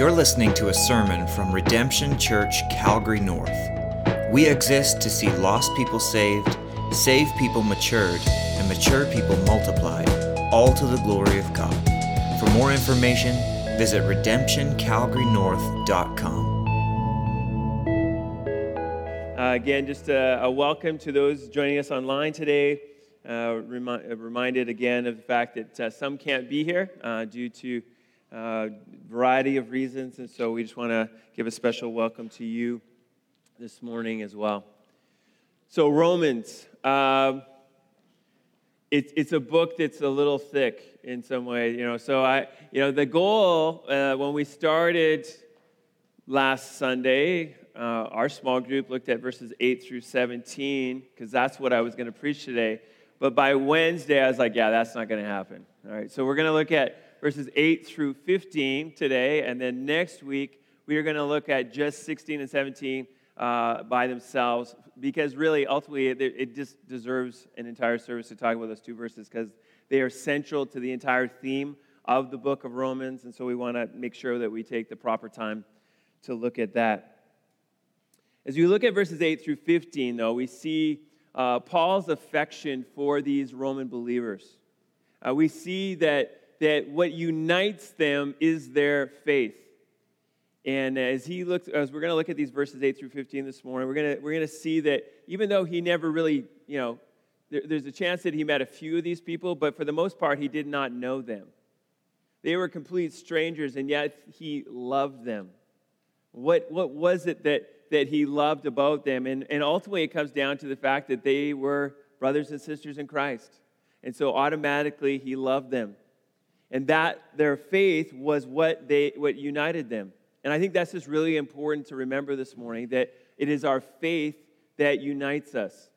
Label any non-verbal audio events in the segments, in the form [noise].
You're listening to a sermon from Redemption Church, Calgary North. We exist to see lost people saved, saved people matured, and mature people multiplied, all to the glory of God. For more information, visit redemptioncalgarynorth.com. Uh, again, just a, a, welcome to those joining us online today. Uh, remi- reminded again of the fact that uh, some can't be here uh, due to uh, variety of reasons, and so we just want to give a special welcome to you this morning as well. So, Romans, um, it's, it's a book that's a little thick in some way, you know. So, I, you know, the goal uh, when we started last Sunday, uh, our small group looked at verses 8 through 17, because that's what I was going to preach today. But by Wednesday, I was like, yeah, that's not going to happen. All right, so we're going to look at verses 8 through 15 today, and then next week we are going to look at just 16 and 17 uh, by themselves because really, ultimately, it, it just deserves an entire service to talk about those two verses because they are central to the entire theme of the book of Romans, and so we want to make sure that we take the proper time to look at that. As you look at verses 8 through 15, though, we see uh, Paul's affection for these Roman believers. Uh, we see that that what unites them is their faith. And as he looks, as we're going to look at these verses 8 through 15 this morning, we're going to, we're going to see that even though he never really, you know, there, there's a chance that he met a few of these people, but for the most part, he did not know them. They were complete strangers, and yet he loved them. What, what was it that, that he loved about them? And, and ultimately, it comes down to the fact that they were brothers and sisters in Christ. And so automatically, he loved them and that their faith was what they what united them. And i think that's just really important to remember this morning that it is our faith that unites us.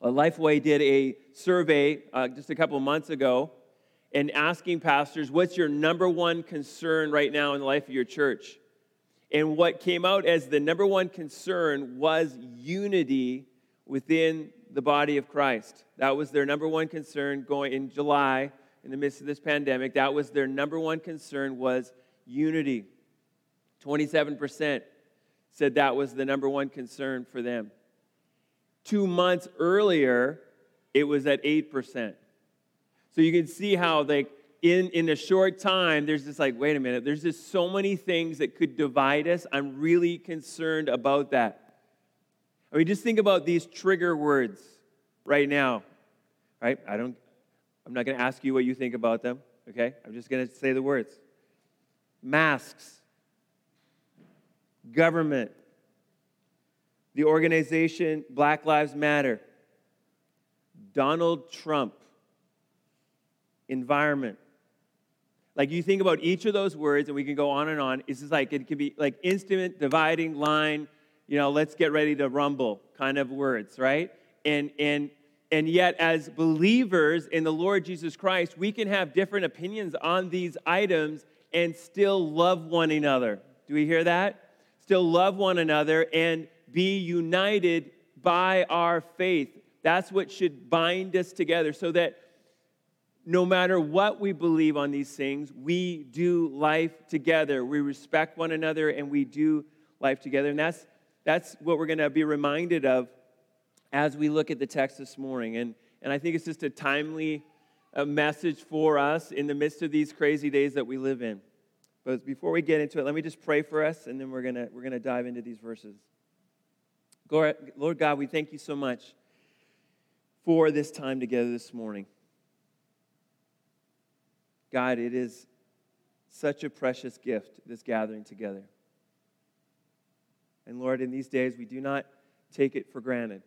Uh, lifeway did a survey uh, just a couple months ago and asking pastors what's your number one concern right now in the life of your church? And what came out as the number one concern was unity within the body of christ. That was their number one concern going in july in the midst of this pandemic, that was their number one concern was unity. 27% said that was the number one concern for them. Two months earlier, it was at 8%. So you can see how, like, in, in a short time, there's just like, wait a minute, there's just so many things that could divide us. I'm really concerned about that. I mean, just think about these trigger words right now, right? I don't, I'm not going to ask you what you think about them, okay? I'm just going to say the words masks, government, the organization Black Lives Matter, Donald Trump, environment. Like you think about each of those words, and we can go on and on. It's just like it could be like instant dividing line, you know, let's get ready to rumble kind of words, right? And and and yet, as believers in the Lord Jesus Christ, we can have different opinions on these items and still love one another. Do we hear that? Still love one another and be united by our faith. That's what should bind us together so that no matter what we believe on these things, we do life together. We respect one another and we do life together. And that's, that's what we're going to be reminded of as we look at the text this morning. And, and I think it's just a timely uh, message for us in the midst of these crazy days that we live in. But before we get into it, let me just pray for us, and then we're going we're going to dive into these verses. Lord God, we thank you so much for this time together this morning. God, it is such a precious gift, this gathering together. And Lord, in these days, we do not take it for granted.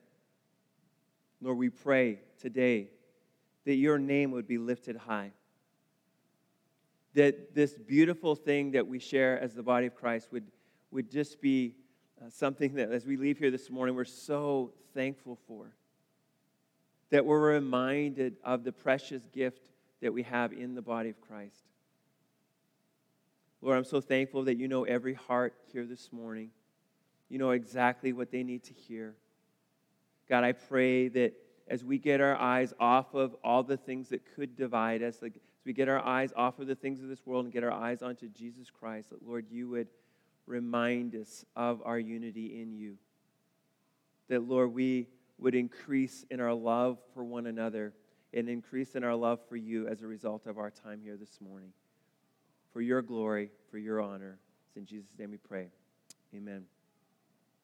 Lord, we pray today that your name would be lifted high. That this beautiful thing that we share as the body of Christ would, would just be uh, something that as we leave here this morning, we're so thankful for. That we're reminded of the precious gift that we have in the body of Christ. Lord, I'm so thankful that you know every heart here this morning. You know exactly what they need to hear. God, I pray that as we get our eyes off of all the things that could divide us, like as we get our eyes off of the things of this world and get our eyes onto Jesus Christ, that, Lord, you would remind us of our unity in you. That, Lord, we would increase in our love for one another and increase in our love for you as a result of our time here this morning. For your glory, for your honor. It's in Jesus' name we pray. Amen.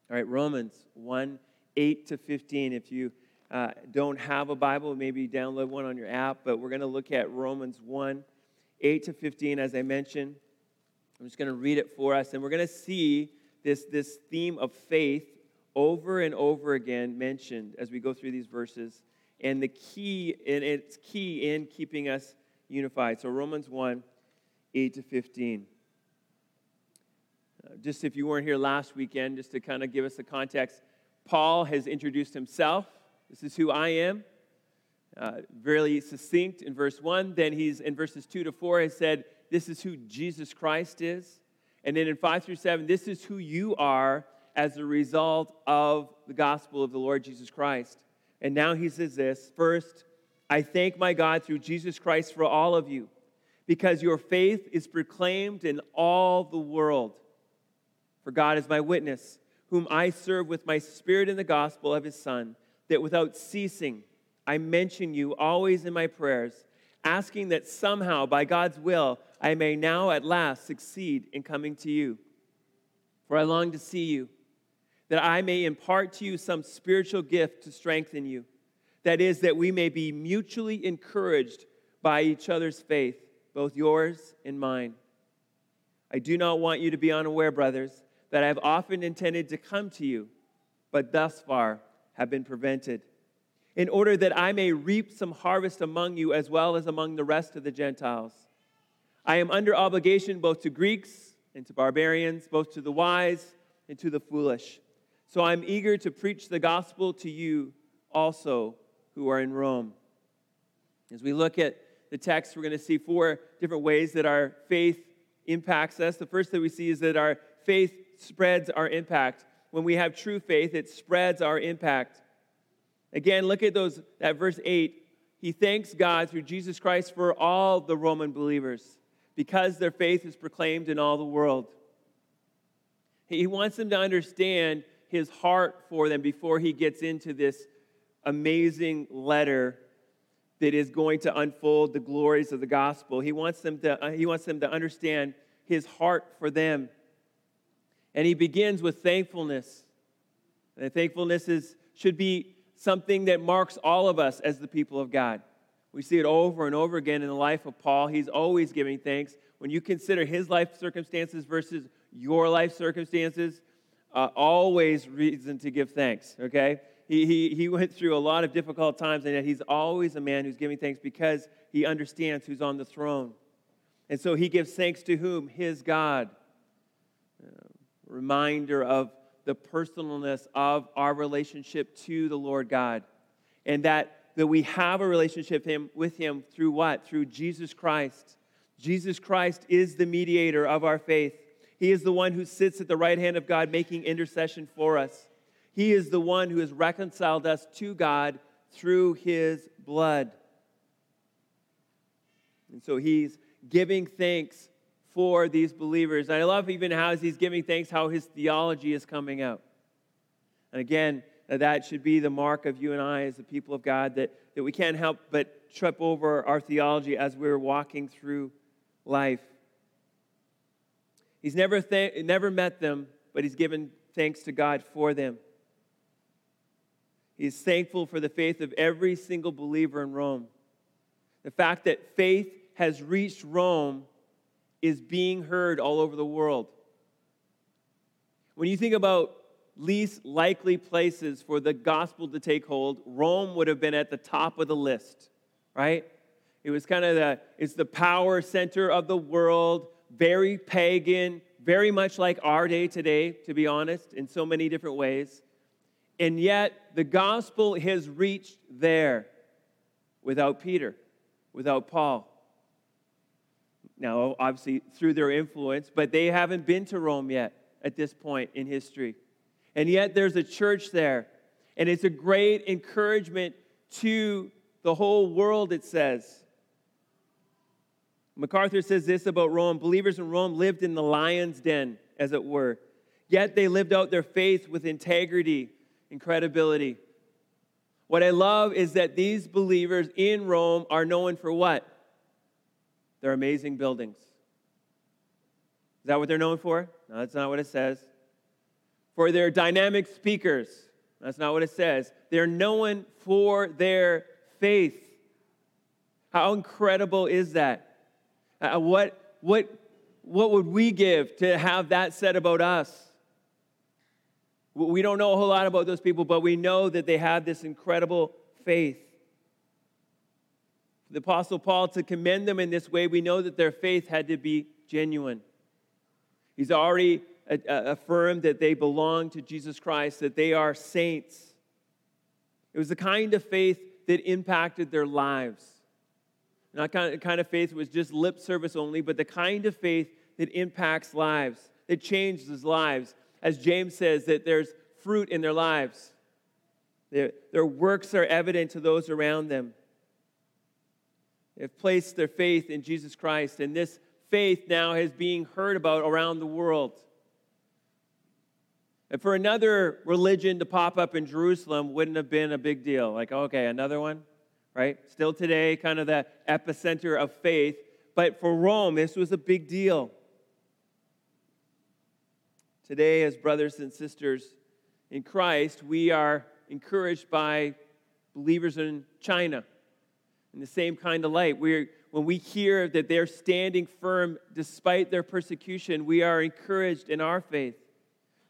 All right, Romans 1 8 to 15. If you uh, don't have a Bible, maybe download one on your app, but we're going to look at Romans 1 8 to 15, as I mentioned. I'm just going to read it for us, and we're going to see this, this theme of faith over and over again mentioned as we go through these verses, and the key, and it's key in keeping us unified. So, Romans 1 8 to 15 just if you weren't here last weekend, just to kind of give us the context, Paul has introduced himself. This is who I am. Uh, very succinct in verse 1. Then he's in verses 2 to 4 has said, This is who Jesus Christ is. And then in 5 through 7, this is who you are as a result of the gospel of the Lord Jesus Christ. And now he says this First, I thank my God through Jesus Christ for all of you, because your faith is proclaimed in all the world. For God is my witness, whom I serve with my spirit in the gospel of his Son, that without ceasing I mention you always in my prayers, asking that somehow, by God's will, I may now at last succeed in coming to you. For I long to see you, that I may impart to you some spiritual gift to strengthen you. That is, that we may be mutually encouraged by each other's faith, both yours and mine. I do not want you to be unaware, brothers that I have often intended to come to you, but thus far have been prevented, in order that I may reap some harvest among you as well as among the rest of the Gentiles. I am under obligation both to Greeks and to barbarians, both to the wise and to the foolish. So I'm eager to preach the gospel to you also who are in Rome. As we look at the text, we're going to see four different ways that our faith impacts us. The first that we see is that our faith spreads our impact. When we have true faith, it spreads our impact. Again, look at those at verse 8. He thanks God through Jesus Christ for all the Roman believers because their faith is proclaimed in all the world. He wants them to understand his heart for them before he gets into this amazing letter that is going to unfold the glories of the gospel. He wants them to, uh, he wants them to understand his heart for them. And he begins with thankfulness. And thankfulness is, should be something that marks all of us as the people of God. We see it over and over again in the life of Paul. He's always giving thanks. When you consider his life circumstances versus your life circumstances, uh, always reason to give thanks, okay? He, he, he went through a lot of difficult times, and yet he's always a man who's giving thanks because he understands who's on the throne. And so he gives thanks to whom? His God reminder of the personalness of our relationship to the Lord God. And that, that we have a relationship him, with Him through what? Through Jesus Christ. Jesus Christ is the mediator of our faith. He is the one who sits at the right hand of God making intercession for us. He is the one who has reconciled us to God through His blood. And so He's giving thanks for these believers. And I love even how he's giving thanks, how his theology is coming out. And again, uh, that should be the mark of you and I as the people of God, that, that we can't help but trip over our theology as we're walking through life. He's never, th- never met them, but he's given thanks to God for them. He's thankful for the faith of every single believer in Rome. The fact that faith has reached Rome is being heard all over the world. When you think about least likely places for the gospel to take hold, Rome would have been at the top of the list, right? It was kind of the it's the power center of the world, very pagan, very much like our day today, to be honest, in so many different ways. And yet the gospel has reached there without Peter, without Paul. Now, obviously, through their influence, but they haven't been to Rome yet at this point in history. And yet, there's a church there. And it's a great encouragement to the whole world, it says. MacArthur says this about Rome believers in Rome lived in the lion's den, as it were, yet they lived out their faith with integrity and credibility. What I love is that these believers in Rome are known for what? Their amazing buildings. Is that what they're known for? No, that's not what it says. For their dynamic speakers. That's not what it says. They're known for their faith. How incredible is that? Uh, what, what, what would we give to have that said about us? We don't know a whole lot about those people, but we know that they have this incredible faith. The Apostle Paul, to commend them in this way, we know that their faith had to be genuine. He's already affirmed that they belong to Jesus Christ, that they are saints. It was the kind of faith that impacted their lives. Not kind of, kind of faith that was just lip service only, but the kind of faith that impacts lives, that changes lives, as James says, that there's fruit in their lives. Their, their works are evident to those around them. They've placed their faith in Jesus Christ, and this faith now is being heard about around the world. And for another religion to pop up in Jerusalem wouldn't have been a big deal. Like, okay, another one, right? Still today, kind of the epicenter of faith. But for Rome, this was a big deal. Today, as brothers and sisters in Christ, we are encouraged by believers in China in the same kind of light. We're, when we hear that they're standing firm despite their persecution, we are encouraged in our faith,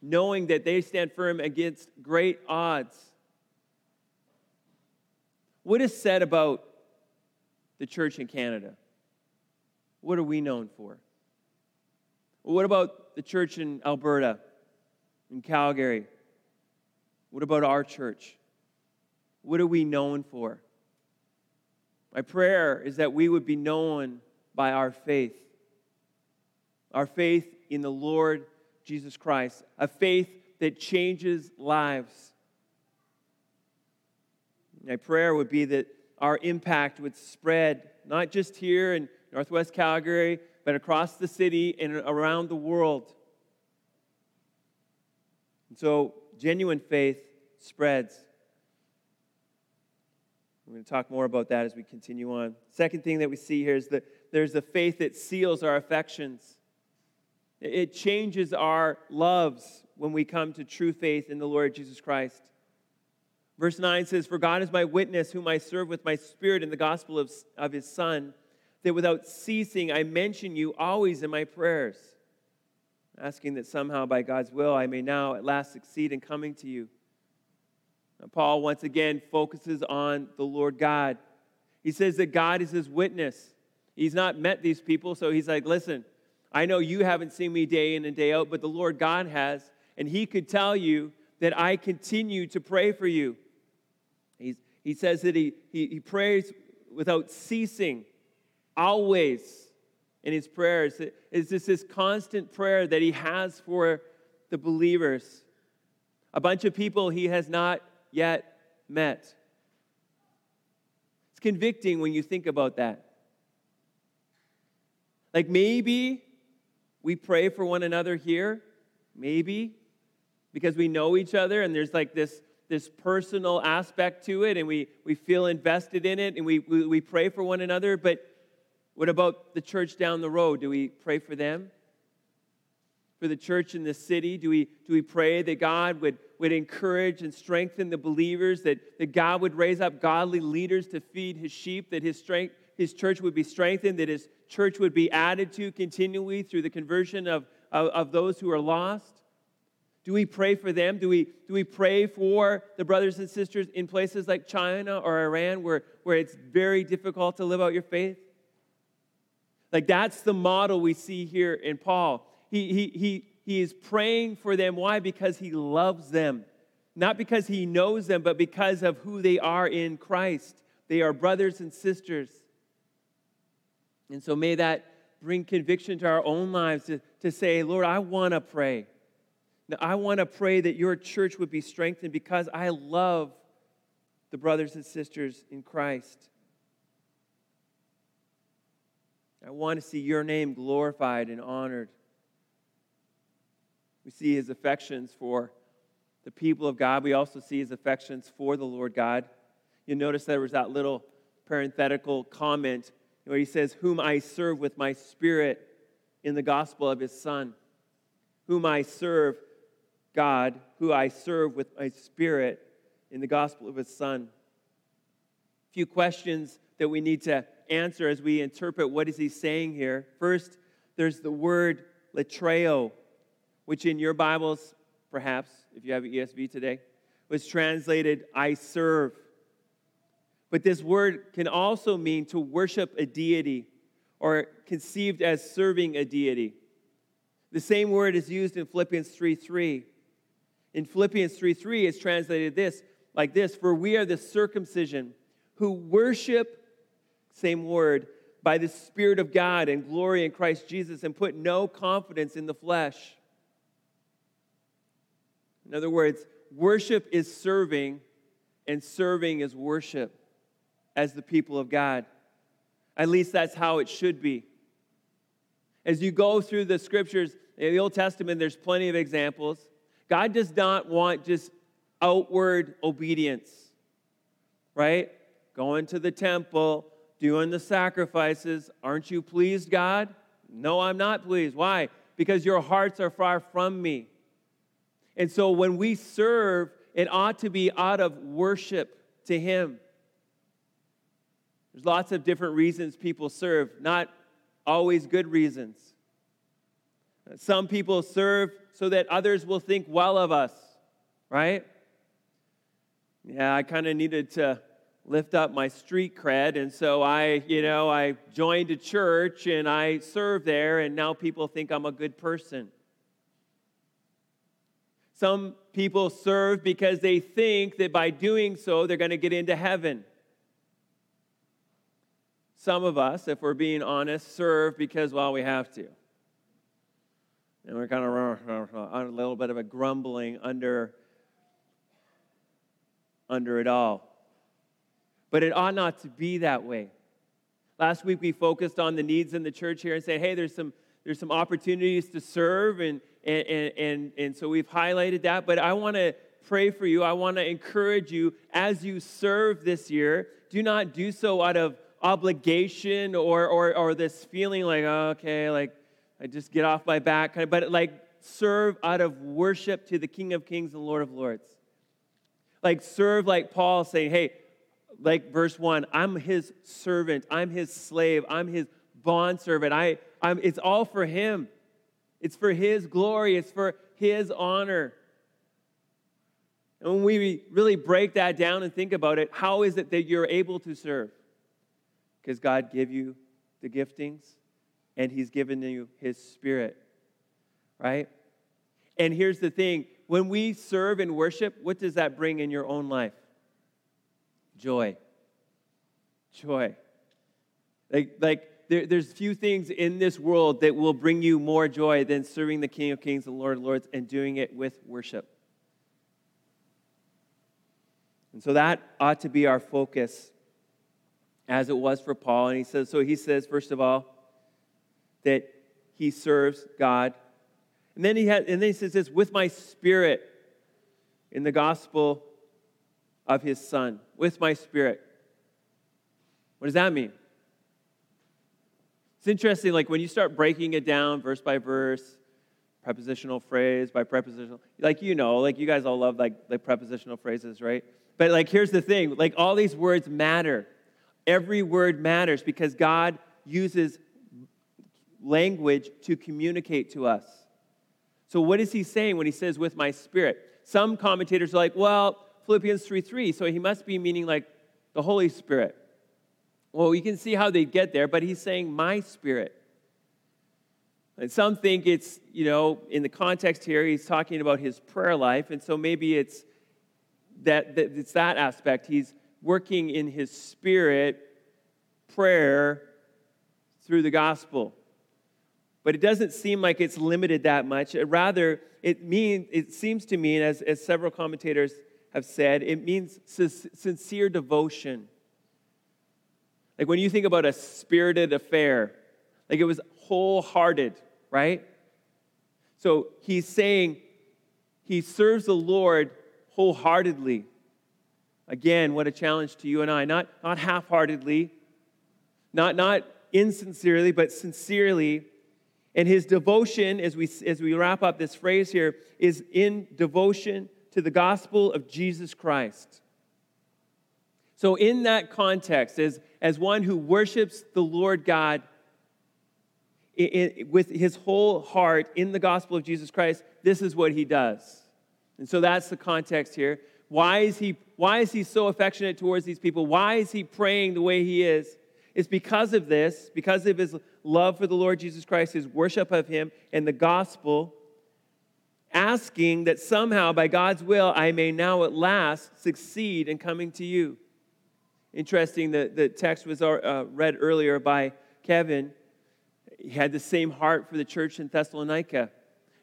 knowing that they stand firm against great odds. What is said about the church in Canada? What are we known for? What about the church in Alberta, in Calgary? What about our church? What are we known for? My prayer is that we would be known by our faith. Our faith in the Lord Jesus Christ, a faith that changes lives. My prayer would be that our impact would spread, not just here in Northwest Calgary, but across the city and around the world. And so, genuine faith spreads. We're going to talk more about that as we continue on. Second thing that we see here is that there's the faith that seals our affections. It changes our loves when we come to true faith in the Lord Jesus Christ. Verse 9 says, For God is my witness, whom I serve with my spirit in the gospel of, of his Son that without ceasing I mention you always in my prayers, asking that somehow by God's will I may now at last succeed in coming to you. Paul once again focuses on the Lord God. He says that God is his witness. He's not met these people, so he's like, listen, I know you haven't seen me day in and day out, but the Lord God has, and he could tell you that I continue to pray for you. He's, he says that he, he, he prays without ceasing always in his prayers. It's just this constant prayer that he has for the believers. A bunch of people he has not yet met. It's convicting when you think about that. Like maybe we pray for one another here, maybe, because we know each other and there's like this, this personal aspect to it and we, we feel invested in it and we, we, we pray for one another, but what about the church down the road? Do we pray for them? For the church in the city? Do we, do we pray that God would, would encourage and strengthen the believers, that, that God would raise up godly leaders to feed his sheep, that his, strength, his church would be strengthened, that his church would be added to continually through the conversion of, of, of those who are lost? Do we pray for them? Do we, do we pray for the brothers and sisters in places like China or Iran where, where it's very difficult to live out your faith? Like that's the model we see here in Paul. He, he, he, he is praying for them. Why? Because he loves them. Not because he knows them, but because of who they are in Christ. They are brothers and sisters. And so may that bring conviction to our own lives to, to say, Lord, I want to pray. I want to pray that your church would be strengthened because I love the brothers and sisters in Christ. I want to see your name glorified and honored. We see his affections for the people of God. We also see his affections for the Lord God. You notice there was that little parenthetical comment where he says, Whom I serve with my spirit in the gospel of his Son. Whom I serve, God, who I serve with my spirit in the gospel of his Son. A few questions that we need to answer as we interpret what is he saying here. First, there's the word latreo, which in your Bibles, perhaps, if you have an ESV today, was translated, I serve. But this word can also mean to worship a deity or conceived as serving a deity. The same word is used in Philippians 3 3. In Philippians 3 3, it's translated this like this For we are the circumcision who worship, same word, by the Spirit of God and glory in Christ Jesus and put no confidence in the flesh. In other words, worship is serving, and serving is worship as the people of God. At least that's how it should be. As you go through the scriptures, in the Old Testament, there's plenty of examples. God does not want just outward obedience, right? Going to the temple, doing the sacrifices. Aren't you pleased, God? No, I'm not pleased. Why? Because your hearts are far from me. And so when we serve, it ought to be out of worship to Him. There's lots of different reasons people serve, not always good reasons. Some people serve so that others will think well of us, right? Yeah, I kind of needed to lift up my street cred, and so I, you know, I joined a church and I served there, and now people think I'm a good person. Some people serve because they think that by doing so, they're going to get into heaven. Some of us, if we're being honest, serve because, well, we have to. And we're kind of on a little bit of a grumbling under, under it all. But it ought not to be that way. Last week we focused on the needs in the church here and said, hey, there's some, there's some opportunities to serve, and, and, and, and, and so we've highlighted that. But I want to pray for you. I want to encourage you as you serve this year, do not do so out of obligation or, or, or this feeling like, oh, okay, like I just get off my back, kind of, but like serve out of worship to the King of Kings and Lord of Lords. Like serve like Paul saying, hey, like verse one, I'm his servant, I'm his slave, I'm his bondservant. I, I'm, it's all for him. It's for his glory, it's for his honor. And when we really break that down and think about it, how is it that you're able to serve? because God gave you the giftings and He's given you His Spirit, right? And here's the thing when we serve and worship, what does that bring in your own life? Joy. Joy. Like, like there, there's few things in this world that will bring you more joy than serving the King of Kings and Lord of Lords and doing it with worship. And so that ought to be our focus as it was for Paul. And he says, so he says, first of all, that he serves God. And then he has, and then he says this, with my spirit in the gospel of his son. With my spirit. What does that mean? It's interesting, like when you start breaking it down verse by verse, prepositional phrase by prepositional, like you know, like you guys all love like, like prepositional phrases, right? But like here's the thing, like all these words matter. Every word matters because God uses language to communicate to us. So, what is he saying when he says, with my spirit? Some commentators are like, well, Philippians 3 3, so he must be meaning like the Holy Spirit. Well, you can see how they get there, but he's saying, my spirit. And some think it's, you know, in the context here, he's talking about his prayer life, and so maybe it's that, that it's that aspect. He's working in his spirit prayer through the gospel. But it doesn't seem like it's limited that much. Rather, it means it seems to mean, as, as several commentators have said, it means sincere devotion. Like when you think about a spirited affair, Like it was wholehearted, right? So he's saying he serves the Lord wholeheartedly. Again, what a challenge to you and I. Not, not half heartedly, not, not insincerely, but sincerely. And his devotion, as we, as we wrap up this phrase here, is in devotion to the gospel of Jesus Christ. So, in that context, as, as one who worships the Lord God it, it, with his whole heart in the gospel of Jesus Christ, this is what he does. And so that's the context here. Why is he, why is he so affectionate towards these people? Why is he praying the way he is? It's because of this, because of his love for the Lord Jesus Christ, his worship of him, and the gospel, asking that somehow, by God's will, I may now at last succeed in coming to you. Interesting, that the text was uh, read earlier by Kevin. He had the same heart for the church in Thessalonica.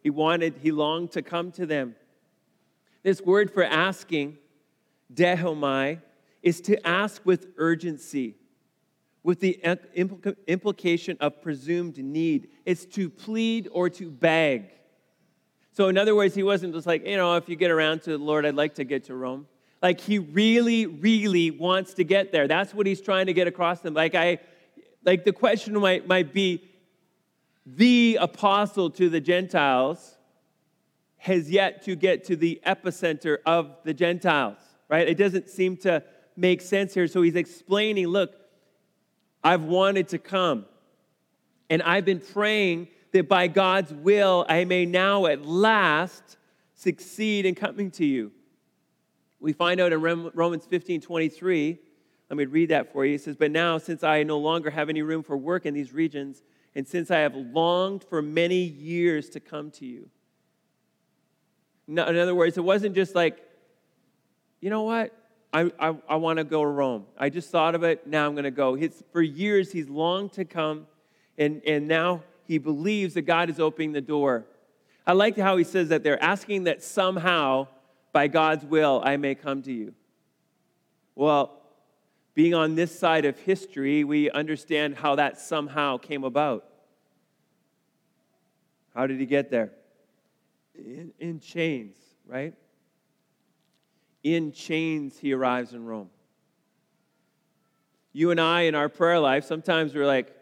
He wanted, he longed to come to them. This word for asking, deomai, is to ask with urgency, with the implication of presumed need. It's to plead or to beg. So, in other words, he wasn't just like, you know, if you get around to the Lord, I'd like to get to Rome. Like, he really, really wants to get there. That's what he's trying to get across them. Like, I, like the question might, might be the apostle to the Gentiles has yet to get to the epicenter of the Gentiles, right? It doesn't seem to make sense here. So he's explaining look, I've wanted to come, and I've been praying that by God's will I may now at last succeed in coming to you. We find out in Romans 15 23. Let me read that for you. It says, But now, since I no longer have any room for work in these regions, and since I have longed for many years to come to you, in other words, it wasn't just like, you know what? I, I, I want to go to Rome. I just thought of it. Now I'm going to go. For years, he's longed to come, and, and now he believes that God is opening the door. I like how he says that they're asking that somehow, by God's will, I may come to you. Well, being on this side of history, we understand how that somehow came about. How did he get there? in, in chains, right? In chains, he arrives in Rome. You and I, in our prayer life, sometimes we're like,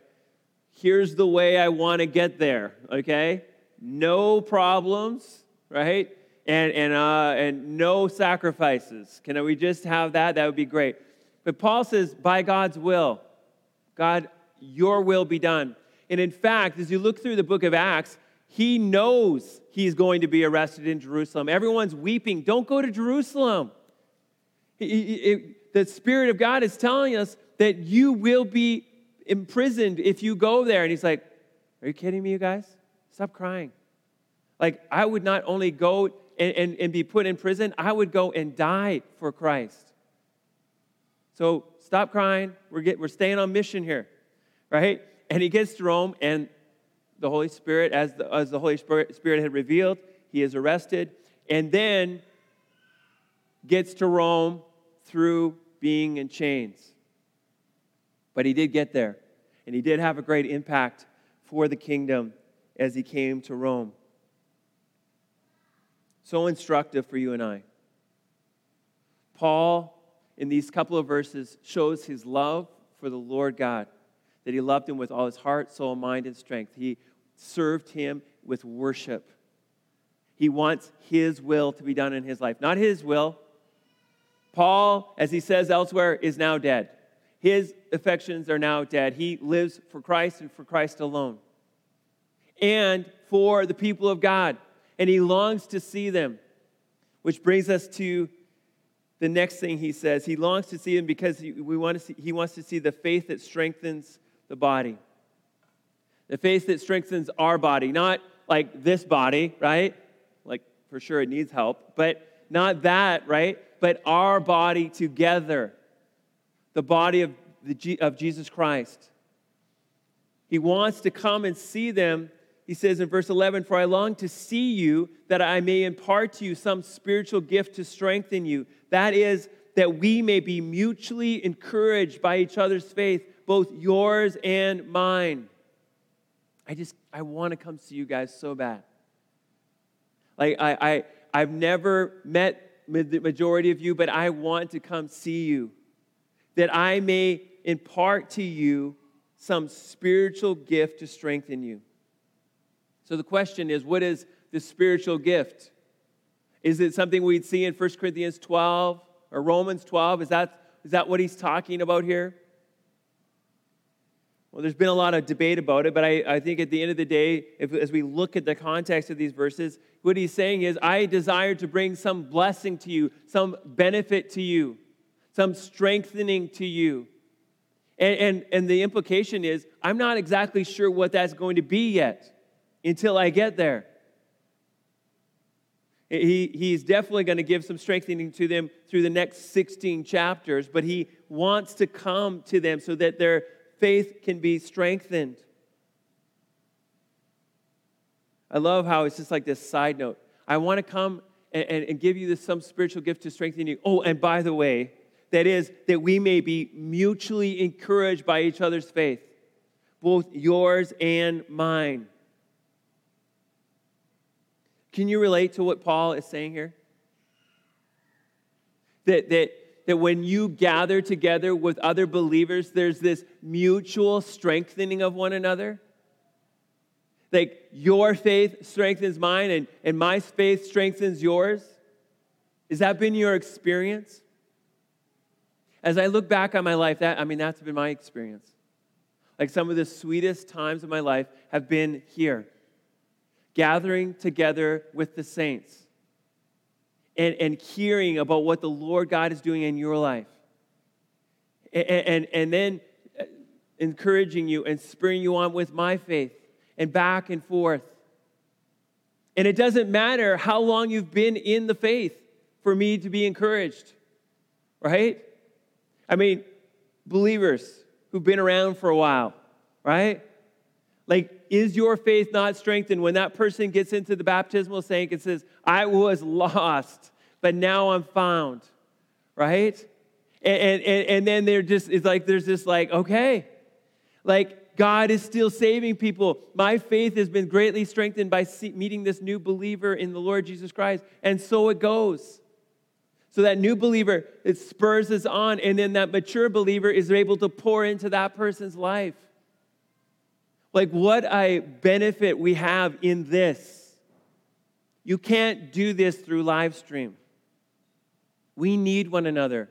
here's the way I want to get there, okay? No problems, right? And, and, uh, and no sacrifices. Can we just have that? That would be great. But Paul says, by God's will, God, your will be done. And in fact, as you look through the book of Acts, he knows he's going to be arrested in Jerusalem. Everyone's weeping. Don't go to Jerusalem. the Spirit of God is telling us that you will be imprisoned if you go there. And he's like, Are you kidding me, you guys? Stop crying. Like, I would not only go and, and, and be put in prison, I would go and die for Christ. So stop crying. We're, get, we're staying on mission here, right? And he gets to Rome, and the Holy Spirit, as the, as the Holy Spirit, Spirit had revealed, he is arrested and then gets to Rome through being in chains. But he did get there, and he did have a great impact for the kingdom as he came to Rome. So instructive for you and I. Paul, in these couple of verses, shows his love for the Lord God that he loved him with all his heart, soul, mind, and strength. He served him with worship. He wants his will to be done in his life, not his will. Paul, as he says elsewhere, is now dead. His affections are now dead. He lives for Christ and for Christ alone. And for the people of God. And he longs to see them. Which brings us to the next thing he says. He longs to see them because he, we want to see, he wants to see the faith that strengthens the body. The faith that strengthens our body, not like this body, right? Like for sure it needs help, but not that, right? But our body together, the body of, the, of Jesus Christ. He wants to come and see them. He says in verse 11, For I long to see you that I may impart to you some spiritual gift to strengthen you. That is, that we may be mutually encouraged by each other's faith both yours and mine. I just, I want to come see you guys so bad. Like, I, I, I've never met the majority of you, but I want to come see you, that I may impart to you some spiritual gift to strengthen you. So the question is what is the spiritual gift? Is it something we'd see in 1 Corinthians 12 or Romans 12? Is that, is that what he's talking about here? Well, there's been a lot of debate about it, but I, I think at the end of the day, if, as we look at the context of these verses, what he's saying is, I desire to bring some blessing to you, some benefit to you, some strengthening to you. And, and, and the implication is, I'm not exactly sure what that's going to be yet until I get there. He, he's definitely going to give some strengthening to them through the next 16 chapters, but he wants to come to them so that their faith can be strengthened. I love how it's just like this side note. I want to come and, and, and give you this, some spiritual gift to strengthen you. Oh, and by the way, that is, that we may be mutually encouraged by each other's faith, both yours and mine. Can you relate to what Paul is saying here? That, that that when you gather together with other believers, there's this mutual strengthening of one another. Like your faith strengthens mine and, and my faith strengthens yours. Has that been your experience? As I look back on my life, that I mean that's been my experience. Like some of the sweetest times of my life have been here, gathering together with the saints and, and hearing about what the Lord God is doing in your life. And, and, and then encouraging you and spurring you on with my faith and back and forth. And it doesn't matter how long you've been in the faith for me to be encouraged, right? I mean, believers who've been around for a while, right? Like, is your faith not strengthened when that person gets into the baptismal tank and says, I was [laughs] lost, but now I'm found, right? And, and, and then they're just, it's like, there's this, like, okay, like, God is still saving people. My faith has been greatly strengthened by meeting this new believer in the Lord Jesus Christ. And so it goes. So that new believer, it spurs us on, and then that mature believer is able to pour into that person's life. Like, what a benefit we have in this. You can't do this through live stream. We need one another.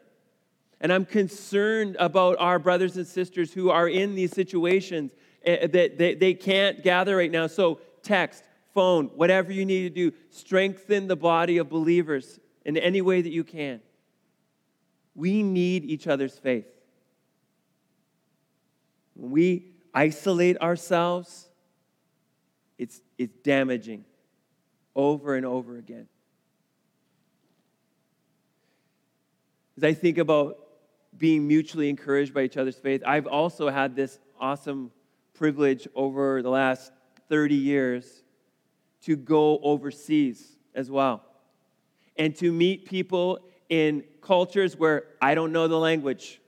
And I'm concerned about our brothers and sisters who are in these situations eh, that they can't gather right now. So, text, phone, whatever you need to do, strengthen the body of believers in any way that you can. We need each other's faith. When we isolate ourselves, it's, it's damaging over and over again. As I think about being mutually encouraged by each other's faith, I've also had this awesome privilege over the last 30 years to go overseas as well and to meet people in cultures where I don't know the language.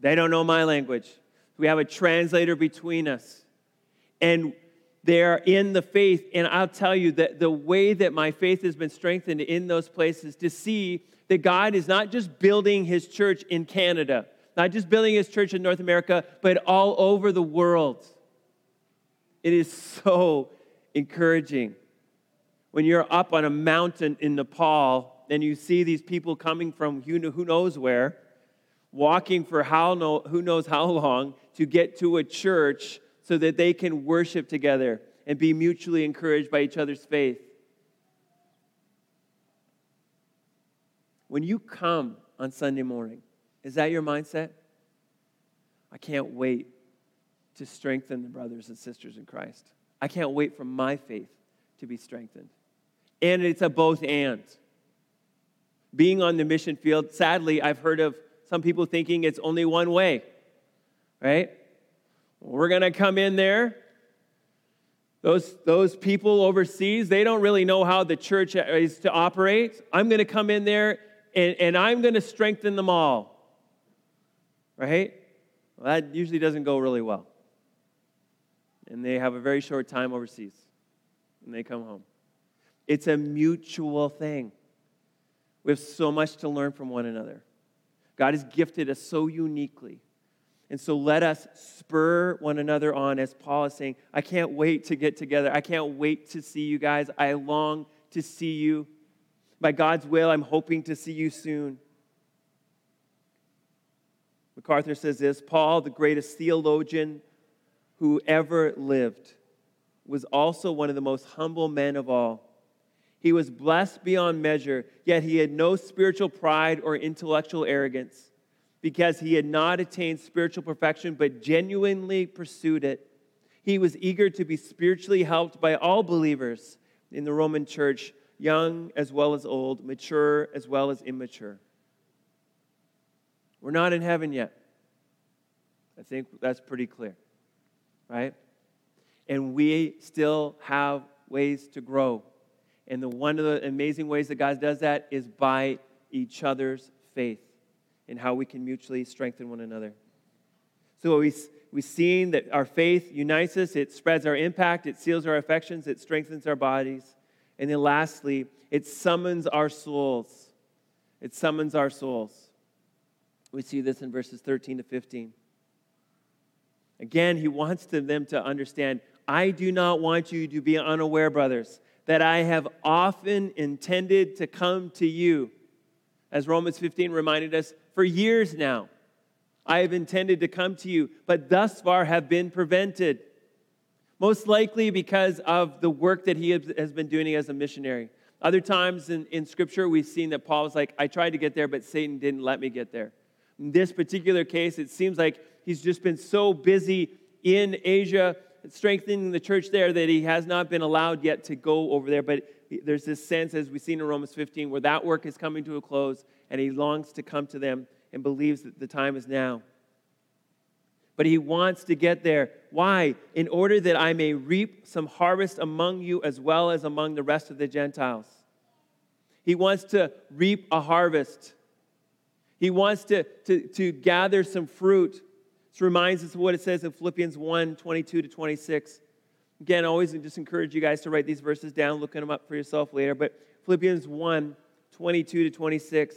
They don't know my language. We have a translator between us. And they're in the faith. And I'll tell you that the way that my faith has been strengthened in those places to see that God is not just building his church in Canada, not just building his church in North America, but all over the world. It is so encouraging. When you're up on a mountain in Nepal and you see these people coming from who knows where, walking for how who knows how long to get to a church so that they can worship together and be mutually encouraged by each other's faith. When you come on Sunday morning, is that your mindset? I can't wait to strengthen the brothers and sisters in Christ. I can't wait for my faith to be strengthened. And it's a both and. Being on the mission field, sadly, I've heard of some people thinking it's only one way, right? We're going to come in there. Those, those people overseas, they don't really know how the church is to operate. I'm going to come in there and, and I'm going to strengthen them all. Right? Well, that usually doesn't go really well. and they have a very short time overseas and they come home. It's a mutual thing. We have so much to learn from one another. God has gifted us so uniquely. And so let us spur one another on, as Paul is saying, I can't wait to get together. I can't wait to see you guys. I long to see you. By God's will, I'm hoping to see you soon. MacArthur says this Paul, the greatest theologian who ever lived, was also one of the most humble men of all. He was blessed beyond measure, yet he had no spiritual pride or intellectual arrogance because he had not attained spiritual perfection but genuinely pursued it. He was eager to be spiritually helped by all believers in the Roman church, young as well as old, mature as well as immature. We're not in heaven yet. I think that's pretty clear, right? And we still have ways to grow. And the, one of the amazing ways that God does that is by each other's faith and how we can mutually strengthen one another. So we, we've seen that our faith unites us, it spreads our impact, it seals our affections, it strengthens our bodies. And then lastly, it summons our souls. It summons our souls. We see this in verses 13 to 15. Again, he wants them to understand I do not want you to be unaware, brothers, that I have often intended to come to you. As Romans 15 reminded us, for years now, I have intended to come to you, but thus far have been prevented. Most likely because of the work that he has been doing as a missionary. Other times in, in Scripture, we've seen that Paul was like, I tried to get there, but Satan didn't let me get there. In this particular case, it seems like he's just been so busy in Asia strengthening the church there that he has not been allowed yet to go over there. But there's this sense, as we've seen in Romans 15, where that work is coming to a close and he longs to come to them and believes that the time is now. But he wants to get there. Why? In order that I may reap some harvest among you as well as among the rest of the Gentiles. He wants to reap a harvest. He wants to, to, to gather some fruit this reminds us of what it says in Philippians 1 22 to 26. Again, I always just encourage you guys to write these verses down, looking them up for yourself later. But Philippians 1 22 to 26.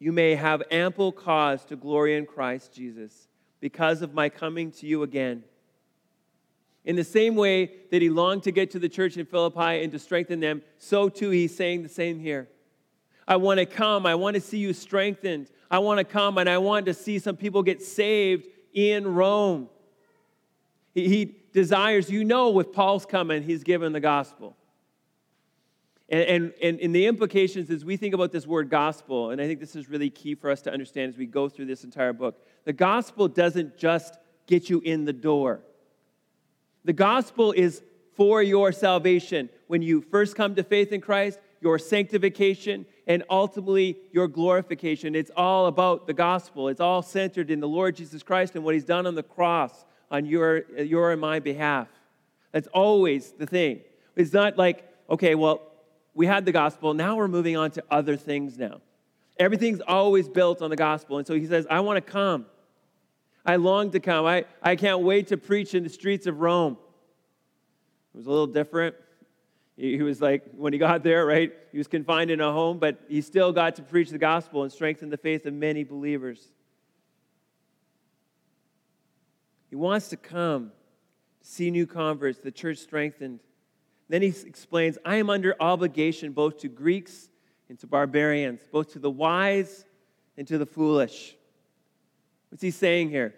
you may have ample cause to glory in Christ Jesus because of my coming to you again. In the same way that he longed to get to the church in Philippi and to strengthen them, so too he's saying the same here. I want to come. I want to see you strengthened. I want to come and I want to see some people get saved in Rome. He, he desires, you know, with Paul's coming, he's given the gospel. And, and, and, the implications as we think about this word gospel, and I think this is really key for us to understand as we go through this entire book. The gospel doesn't just get you in the door, the gospel is for your salvation. When you first come to faith in Christ, your sanctification, and ultimately your glorification. It's all about the gospel. It's all centered in the Lord Jesus Christ and what he's done on the cross on your, your and my behalf. That's always the thing. It's not like, okay, well, we had the gospel, now we're moving on to other things now. Everything's always built on the gospel. And so he says, I want to come. I long to come. I, I can't wait to preach in the streets of Rome. It was a little different he was like, when he got there, right, he was confined in a home, but he still got to preach the gospel and strengthen the faith of many believers. He wants to come see new converts, the church strengthened. Then he explains, I am under obligation both to Greeks and to barbarians, both to the wise and to the foolish. What's he saying here?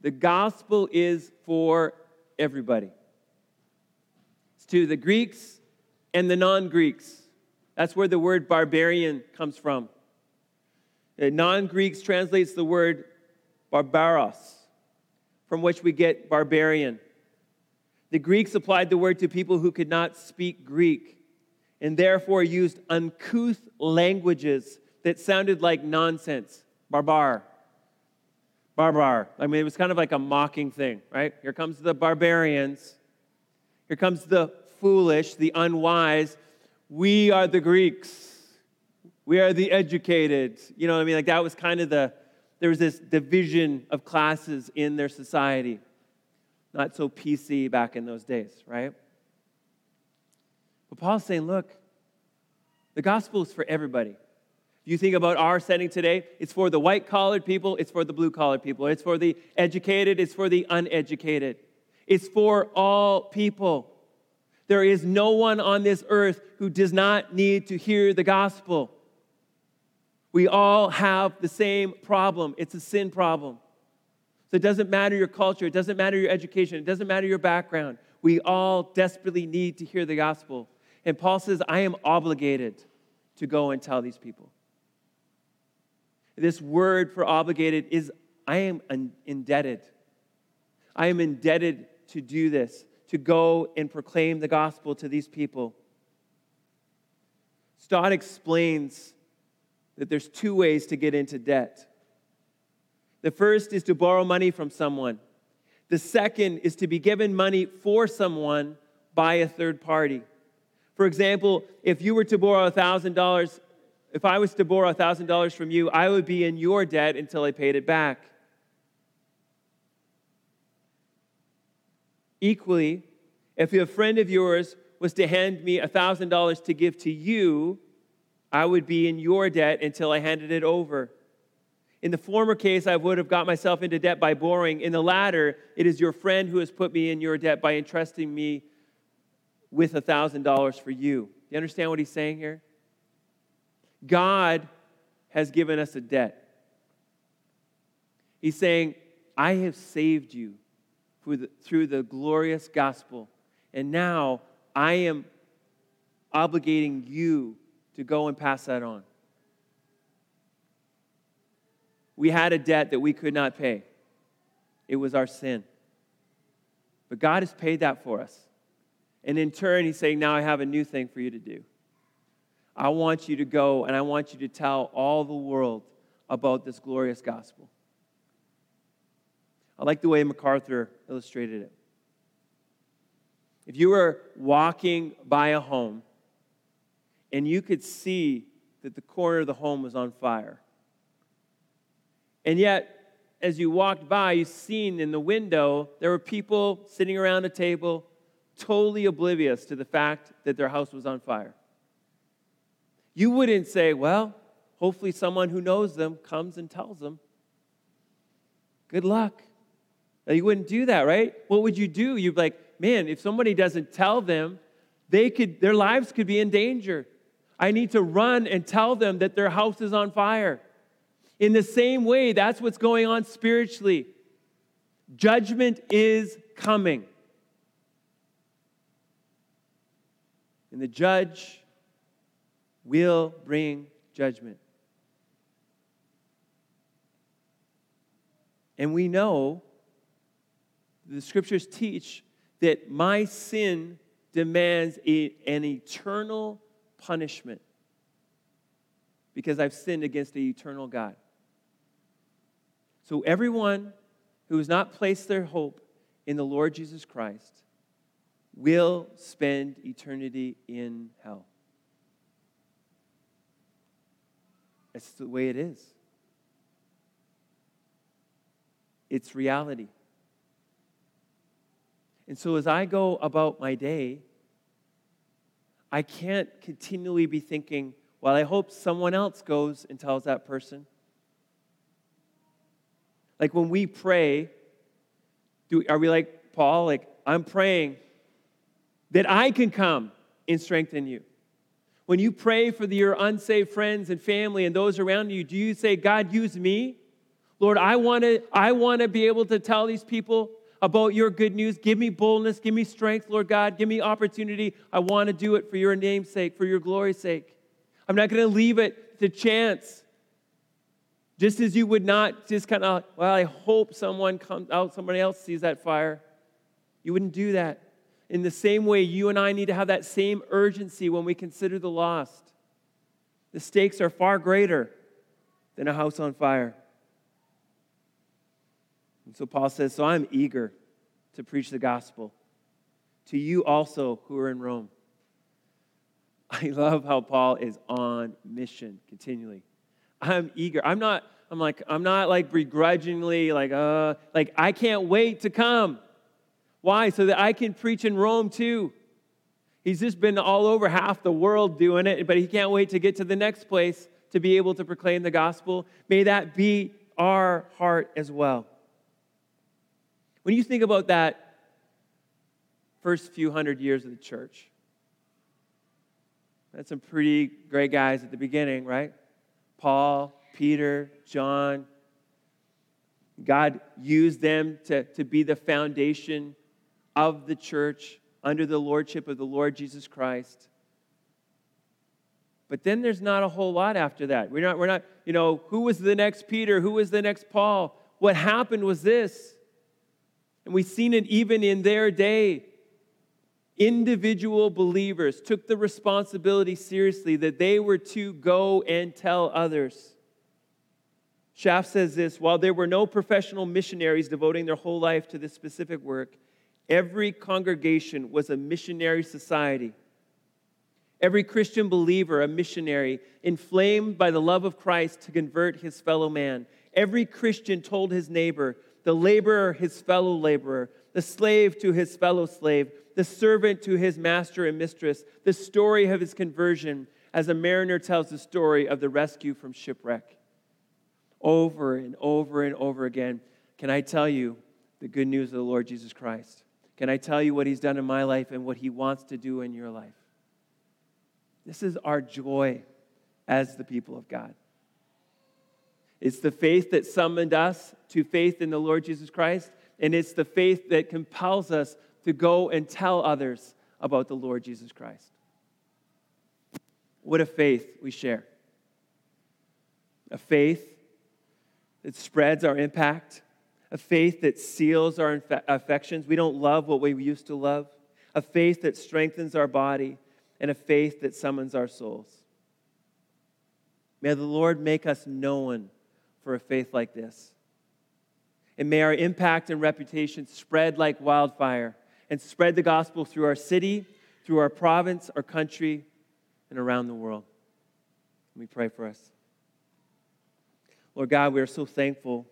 The gospel is for everybody It's to the Greeks and the non Greeks. That's where the word barbarian comes from. Uh, non Greeks translates the word barbaros, from which we get barbarian. The Greeks applied the word to people who could not speak Greek and therefore used uncouth languages that sounded like nonsense. Barbar. Barbar. I mean, it was kind of like a mocking thing, right? Here comes the barbarians. Here comes the foolish, the unwise. We are the Greeks. We are the educated. You know what I mean? Like that was kind of the, there was this division of classes in their society. Not so PC back in those days, right? But Paul's saying, look, the gospel is for everybody. If you think about our setting today, it's for the white collared people, it's for the blue collared people, it's for the educated, it's for the uneducated. It's for all people. There is no one on this earth who does not need to hear the gospel. We all have the same problem. It's a sin problem. So it doesn't matter your culture, it doesn't matter your education, it doesn't matter your background. We all desperately need to hear the gospel. And Paul says, I am obligated to go and tell these people. This word for obligated is I am indebted. I am indebted to do this, to go and proclaim the gospel to these people. Stott explains that there's two ways to get into debt. The first is to borrow money from someone. The second is to be given money for someone by a third party. For example, if you were to borrow $1,000, if I was to borrow $1,000 from you, I would be in your debt until I paid it back. Equally, if a friend of yours was to hand me $1,000 to give to you, I would be in your debt until I handed it over. In the former case, I would have got myself into debt by borrowing. In the latter, it is your friend who has put me in your debt by entrusting me with $1,000 for you. Do you understand what he's saying here? God has given us a debt. He's saying, I have saved you through the, through the glorious gospel, and now I am obligating you to go and pass that on. We had a debt that we could not pay, it was our sin. But God has paid that for us. And in turn, He's saying, Now I have a new thing for you to do. I want you to go and I want you to tell all the world about this glorious gospel. I like the way MacArthur illustrated it. If you were walking by a home and you could see that the corner of the home was on fire, and yet, as you walked by, you seen in the window there were people sitting around a table, totally oblivious to the fact that their house was on fire. You wouldn't say, well, hopefully someone who knows them comes and tells them. Good luck. Now, you wouldn't do that, right? What would you do? You'd be like, man, if somebody doesn't tell them, they could, their lives could be in danger. I need to run and tell them that their house is on fire. In the same way, that's what's going on spiritually. Judgment is coming. And the judge will bring judgment. And we know the scriptures teach that my sin demands a, an eternal punishment because I've sinned against the eternal God. So, everyone who has not placed their hope in the Lord Jesus Christ will spend eternity in hell. It's the way it is. It's reality. And so as I go about my day, I can't continually be thinking, well, I hope someone else goes and tells that person. Like when we pray, do, are we like Paul? Like, I'm praying that I can come and strengthen you. When you pray for the, your unsaved friends and family and those around you, do you say, God, use me? Lord, I want to I want to be able to tell these people about your good news. Give me boldness, give me strength, Lord God. Give me opportunity. I want to do it for your name's sake, for your glory's sake. I'm not going to leave it to chance. Just as you would not just kind of, well, I hope someone comes out, somebody else sees that fire. You wouldn't do that. in the same way, you and I need to have that same urgency when we consider the lost. The stakes are far greater than a house on fire. And so Paul says, So I'm eager to preach the gospel to you also who are in Rome. [laughs] I love how Paul is on mission continually. I'm eager. I'm not, I'm like, I'm not like begrudgingly, like, uh, like I can't wait to come. Why? So that I can preach in Rome too. He's just been all over half the world doing it, but he can't wait to get to the next place to be able to proclaim the gospel. May that be our heart as well. When you think about that first few hundred years of the church, that's some pretty great guys at the beginning, right? Paul, Peter, John. God used them to, to be the foundation of the church under the lordship of the Lord Jesus Christ. But then there's not a whole lot after that. We're not, we're not, you know, who was the next Peter? Who was the next Paul? What happened was this. And we've seen it even in their day. Individual believers took the responsibility seriously that they were to go and tell others. Schaff says this while there were no professional missionaries devoting their whole life to this specific work, every congregation was a missionary society. Every Christian believer, a missionary, inflamed by the love of Christ to convert his fellow man. Every Christian told his neighbor, the laborer his fellow laborer, the slave to his fellow slave, the servant to his master and mistress, the story of his conversion, as a mariner tells the story of the rescue from shipwreck. Over and over and over again, can I tell you the good news of the Lord Jesus Christ? Can I tell you what he's done in my life and what he wants to do in your life? This is our joy as the people of God. It's the faith that summoned us to faith in the Lord Jesus Christ, and it's the faith that compels us to go and tell others about the Lord Jesus Christ. What a faith we share. A faith that spreads our impact, a faith that seals our affections. We don't love what we used to love, a faith that strengthens our body, and a faith that summons our souls. May the Lord make us known for a faith like this. And may our impact and reputation spread like wildfire and spread the gospel through our city, through our province, our country, and around the world. Let me pray for us. Lord God, we are so thankful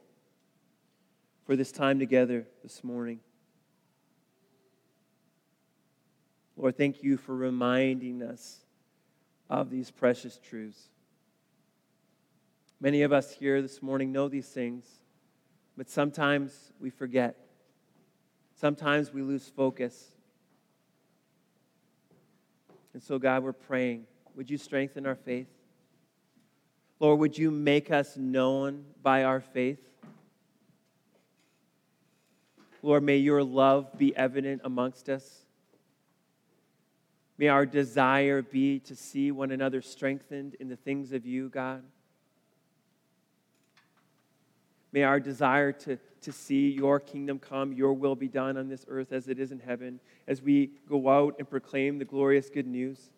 for this time together this morning. Lord, thank you for reminding us of these precious truths. Many of us here this morning know these things, but sometimes we forget. Sometimes we lose focus. And so, God, we're praying. Would you strengthen our faith? Lord, would you make us known by our faith? Lord, may your love be evident amongst us. May our desire be to see one another strengthened in the things of you, God. May our desire to, to see your kingdom come, your will be done on this earth as it is in heaven, as we go out and proclaim the glorious good news.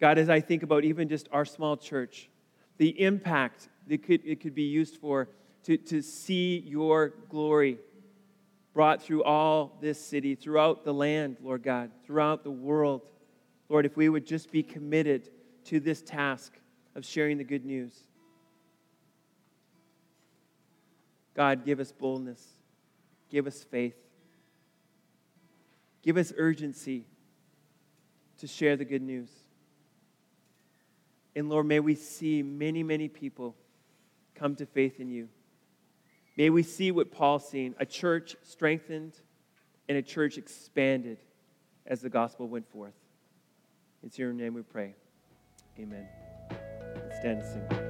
God, as I think about even just our small church, the impact that could, it could be used for to, to see your glory brought through all this city, throughout the land, Lord God, throughout the world. Lord, if we would just be committed to this task of sharing the good news. God, give us boldness, give us faith, give us urgency to share the good news. And Lord, may we see many, many people come to faith in you. May we see what Paul's seen a church strengthened and a church expanded as the gospel went forth. It's your name we pray. Amen. Stand and sing.